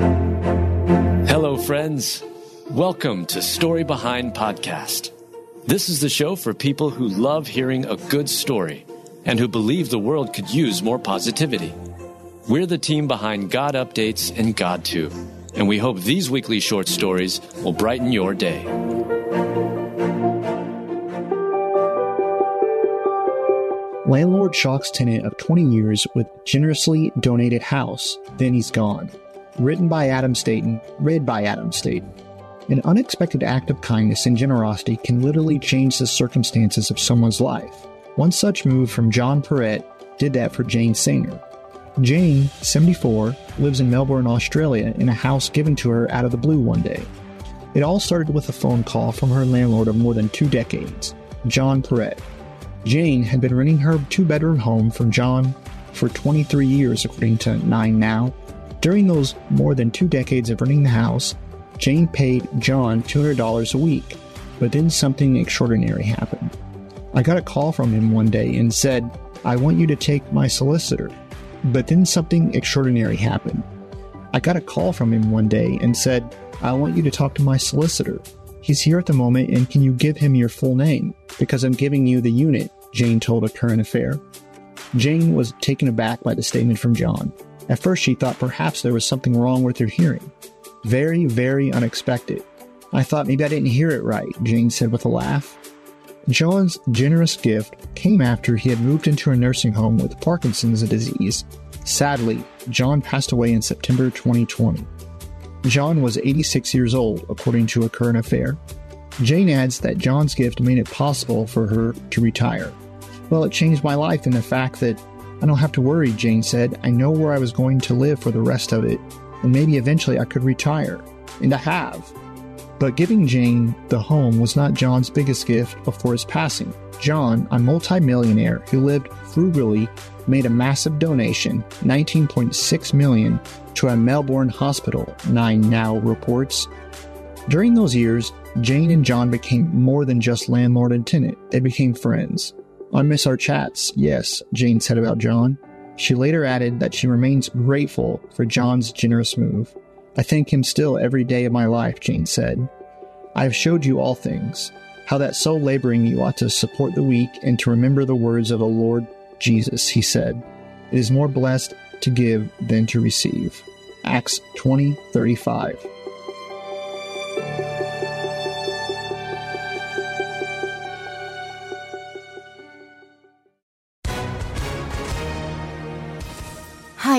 Hello, friends. Welcome to Story Behind Podcast. This is the show for people who love hearing a good story and who believe the world could use more positivity. We're the team behind God Updates and GodTube, and we hope these weekly short stories will brighten your day. Landlord shocks tenant of 20 years with generously donated house, then he's gone. Written by Adam Staten, read by Adam Staten. An unexpected act of kindness and generosity can literally change the circumstances of someone's life. One such move from John Perrett did that for Jane Sainer. Jane, 74, lives in Melbourne, Australia, in a house given to her out of the blue one day. It all started with a phone call from her landlord of more than two decades, John Perrett. Jane had been renting her two bedroom home from John for 23 years, according to Nine Now. During those more than two decades of renting the house, Jane paid John $200 a week, but then something extraordinary happened. I got a call from him one day and said, I want you to take my solicitor. But then something extraordinary happened. I got a call from him one day and said, I want you to talk to my solicitor. He's here at the moment and can you give him your full name? Because I'm giving you the unit, Jane told a current affair. Jane was taken aback by the statement from John. At first, she thought perhaps there was something wrong with her hearing. Very, very unexpected. I thought maybe I didn't hear it right, Jane said with a laugh. John's generous gift came after he had moved into a nursing home with Parkinson's disease. Sadly, John passed away in September 2020. John was 86 years old, according to a current affair. Jane adds that John's gift made it possible for her to retire. Well, it changed my life in the fact that I don't have to worry, Jane said. I know where I was going to live for the rest of it, and maybe eventually I could retire. And I have. But giving Jane the home was not John's biggest gift before his passing. John, a multimillionaire who lived frugally, made a massive donation, 19.6 million, to a Melbourne hospital, Nine Now reports. During those years, Jane and John became more than just landlord and tenant. They became friends. I miss our chats, yes, Jane said about John. She later added that she remains grateful for John's generous move. I thank him still every day of my life, Jane said. I have showed you all things, how that so laboring you ought to support the weak and to remember the words of the Lord Jesus, he said. It is more blessed to give than to receive. Acts 20 35.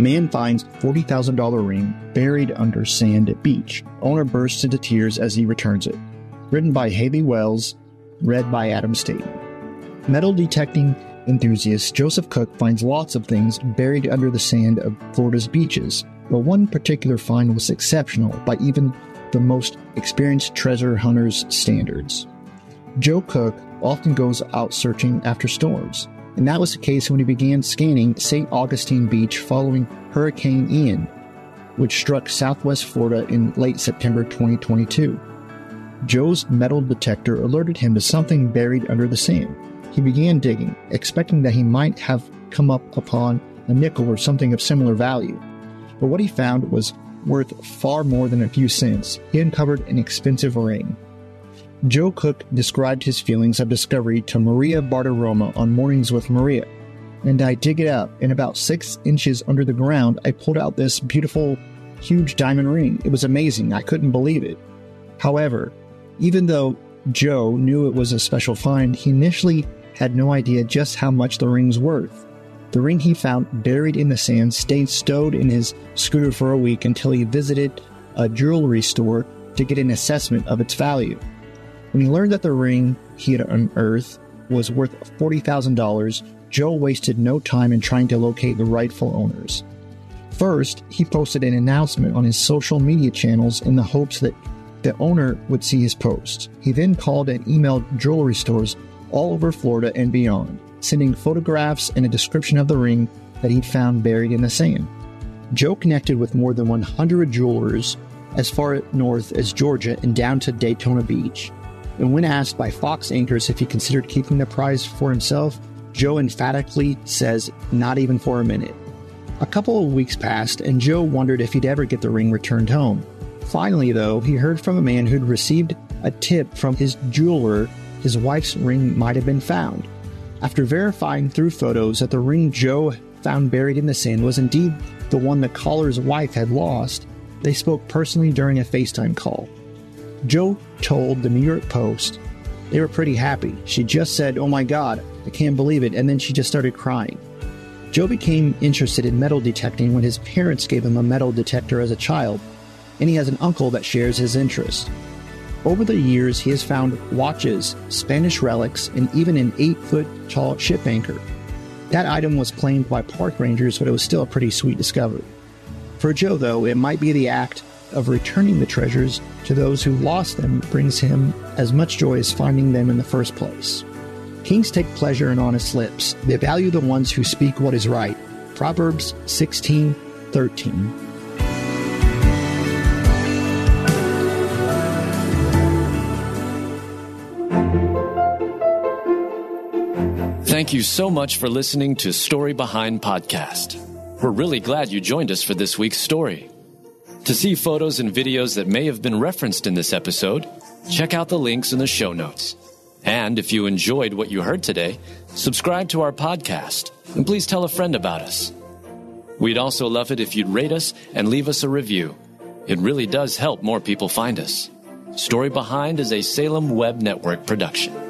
Man finds $40,000 ring buried under sand at beach. Owner bursts into tears as he returns it. Written by Haley Wells, read by Adam Staten. Metal detecting enthusiast Joseph Cook finds lots of things buried under the sand of Florida's beaches, but one particular find was exceptional by even the most experienced treasure hunters' standards. Joe Cook often goes out searching after storms, and that was the case when he began scanning St. Augustine Beach following Hurricane Ian, which struck southwest Florida in late September 2022. Joe's metal detector alerted him to something buried under the sand. He began digging, expecting that he might have come up upon a nickel or something of similar value. But what he found was worth far more than a few cents. He uncovered an expensive ring. Joe Cook described his feelings of discovery to Maria Bartiromo on Mornings with Maria. and I dig it up. And about six inches under the ground, I pulled out this beautiful, huge diamond ring. It was amazing. I couldn't believe it. However, even though Joe knew it was a special find, he initially had no idea just how much the ring's worth. The ring he found buried in the sand stayed stowed in his scooter for a week until he visited a jewelry store to get an assessment of its value. When he learned that the ring he had unearthed was worth $40,000, Joe wasted no time in trying to locate the rightful owners. First, he posted an announcement on his social media channels in the hopes that the owner would see his post. He then called and emailed jewelry stores all over Florida and beyond, sending photographs and a description of the ring that he'd found buried in the sand. Joe connected with more than 100 jewelers as far north as Georgia and down to Daytona Beach. And when asked by Fox anchors if he considered keeping the prize for himself, Joe emphatically says, not even for a minute. A couple of weeks passed, and Joe wondered if he'd ever get the ring returned home. Finally, though, he heard from a man who'd received a tip from his jeweler his wife's ring might have been found. After verifying through photos that the ring Joe found buried in the sand was indeed the one the caller's wife had lost, they spoke personally during a FaceTime call. Joe told the New York Post they were pretty happy. She just said, Oh my God, I can't believe it, and then she just started crying. Joe became interested in metal detecting when his parents gave him a metal detector as a child, and he has an uncle that shares his interest. Over the years, he has found watches, Spanish relics, and even an 8 foot tall ship anchor. That item was claimed by park rangers, but it was still a pretty sweet discovery. For Joe, though, it might be the act of returning the treasures to those who lost them brings him as much joy as finding them in the first place. Kings take pleasure in honest lips. They value the ones who speak what is right. Proverbs 16 13. Thank you so much for listening to Story Behind Podcast. We're really glad you joined us for this week's story. To see photos and videos that may have been referenced in this episode, check out the links in the show notes. And if you enjoyed what you heard today, subscribe to our podcast and please tell a friend about us. We'd also love it if you'd rate us and leave us a review. It really does help more people find us. Story Behind is a Salem Web Network production.